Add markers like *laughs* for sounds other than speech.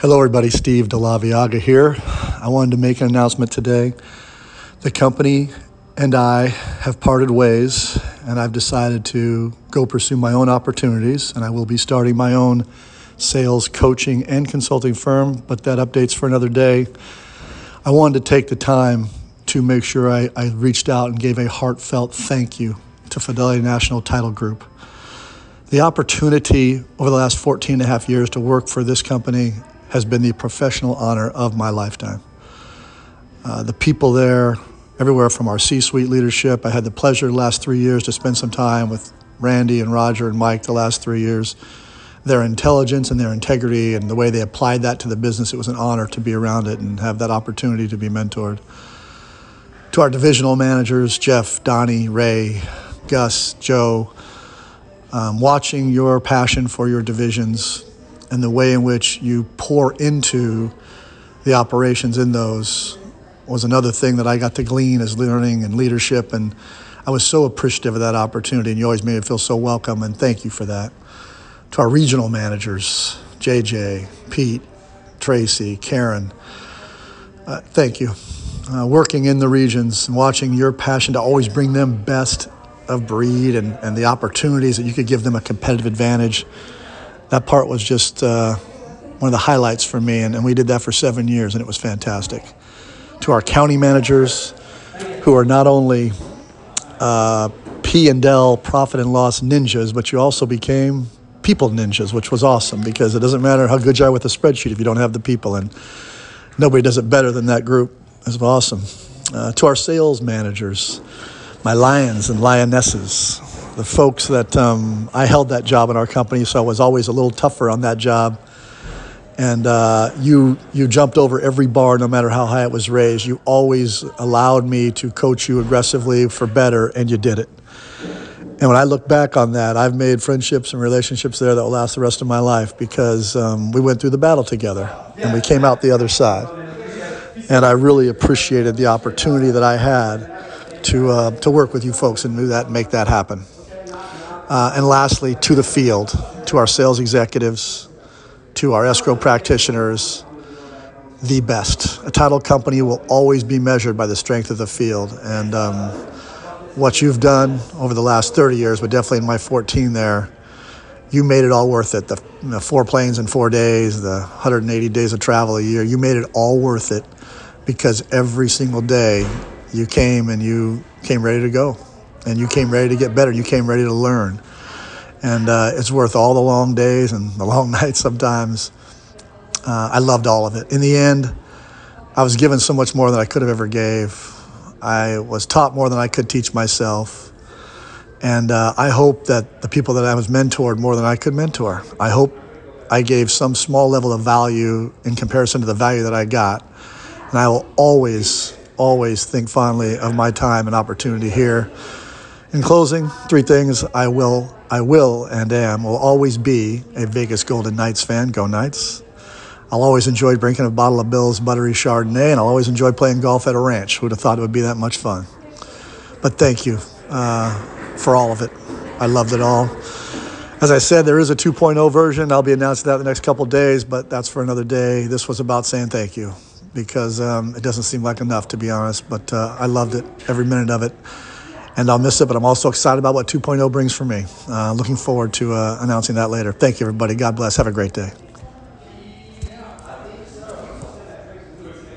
Hello, everybody. Steve DeLaviaga here. I wanted to make an announcement today. The company and I have parted ways, and I've decided to go pursue my own opportunities, and I will be starting my own sales coaching and consulting firm, but that update's for another day. I wanted to take the time to make sure I, I reached out and gave a heartfelt thank you to Fidelity National Title Group. The opportunity over the last 14 and a half years to work for this company has been the professional honor of my lifetime. Uh, the people there, everywhere from our C suite leadership, I had the pleasure last three years to spend some time with Randy and Roger and Mike the last three years. Their intelligence and their integrity and the way they applied that to the business, it was an honor to be around it and have that opportunity to be mentored. To our divisional managers, Jeff, Donnie, Ray, Gus, Joe, um, watching your passion for your divisions and the way in which you pour into the operations in those was another thing that I got to glean as learning and leadership. And I was so appreciative of that opportunity, and you always made me feel so welcome, and thank you for that. To our regional managers, JJ, Pete, Tracy, Karen, uh, thank you. Uh, working in the regions and watching your passion to always bring them best of breed and, and the opportunities that you could give them a competitive advantage that part was just uh, one of the highlights for me, and, and we did that for seven years, and it was fantastic. To our county managers, who are not only uh, P and L profit and loss ninjas, but you also became people ninjas, which was awesome because it doesn't matter how good you are with a spreadsheet if you don't have the people, and nobody does it better than that group. It was awesome. Uh, to our sales managers, my lions and lionesses, the folks that um, I held that job in our company, so I was always a little tougher on that job. And uh, you you jumped over every bar, no matter how high it was raised. You always allowed me to coach you aggressively for better, and you did it. And when I look back on that, I've made friendships and relationships there that will last the rest of my life because um, we went through the battle together and we came out the other side. And I really appreciated the opportunity that I had to uh, to work with you folks and do that and make that happen. Uh, and lastly, to the field, to our sales executives, to our escrow practitioners, the best. A title company will always be measured by the strength of the field. And um, what you've done over the last 30 years, but definitely in my 14 there, you made it all worth it. The, the four planes in four days, the 180 days of travel a year, you made it all worth it because every single day you came and you came ready to go and you came ready to get better. You came ready to learn. And uh, it's worth all the long days and the *laughs* long nights sometimes. Uh, I loved all of it. In the end, I was given so much more than I could have ever gave. I was taught more than I could teach myself. And uh, I hope that the people that I was mentored more than I could mentor. I hope I gave some small level of value in comparison to the value that I got. And I will always, always think fondly of my time and opportunity here in closing, three things I will, I will, and am will always be a Vegas Golden Knights fan. Go Knights! I'll always enjoy drinking a bottle of Bill's Buttery Chardonnay, and I'll always enjoy playing golf at a ranch. Who'd have thought it would be that much fun? But thank you uh, for all of it. I loved it all. As I said, there is a 2.0 version. I'll be announcing that in the next couple days, but that's for another day. This was about saying thank you because um, it doesn't seem like enough, to be honest. But uh, I loved it, every minute of it and I'll miss it, but I'm also excited about what 2.0 brings for me. Uh, looking forward to uh, announcing that later. Thank you, everybody. God bless. Have a great day.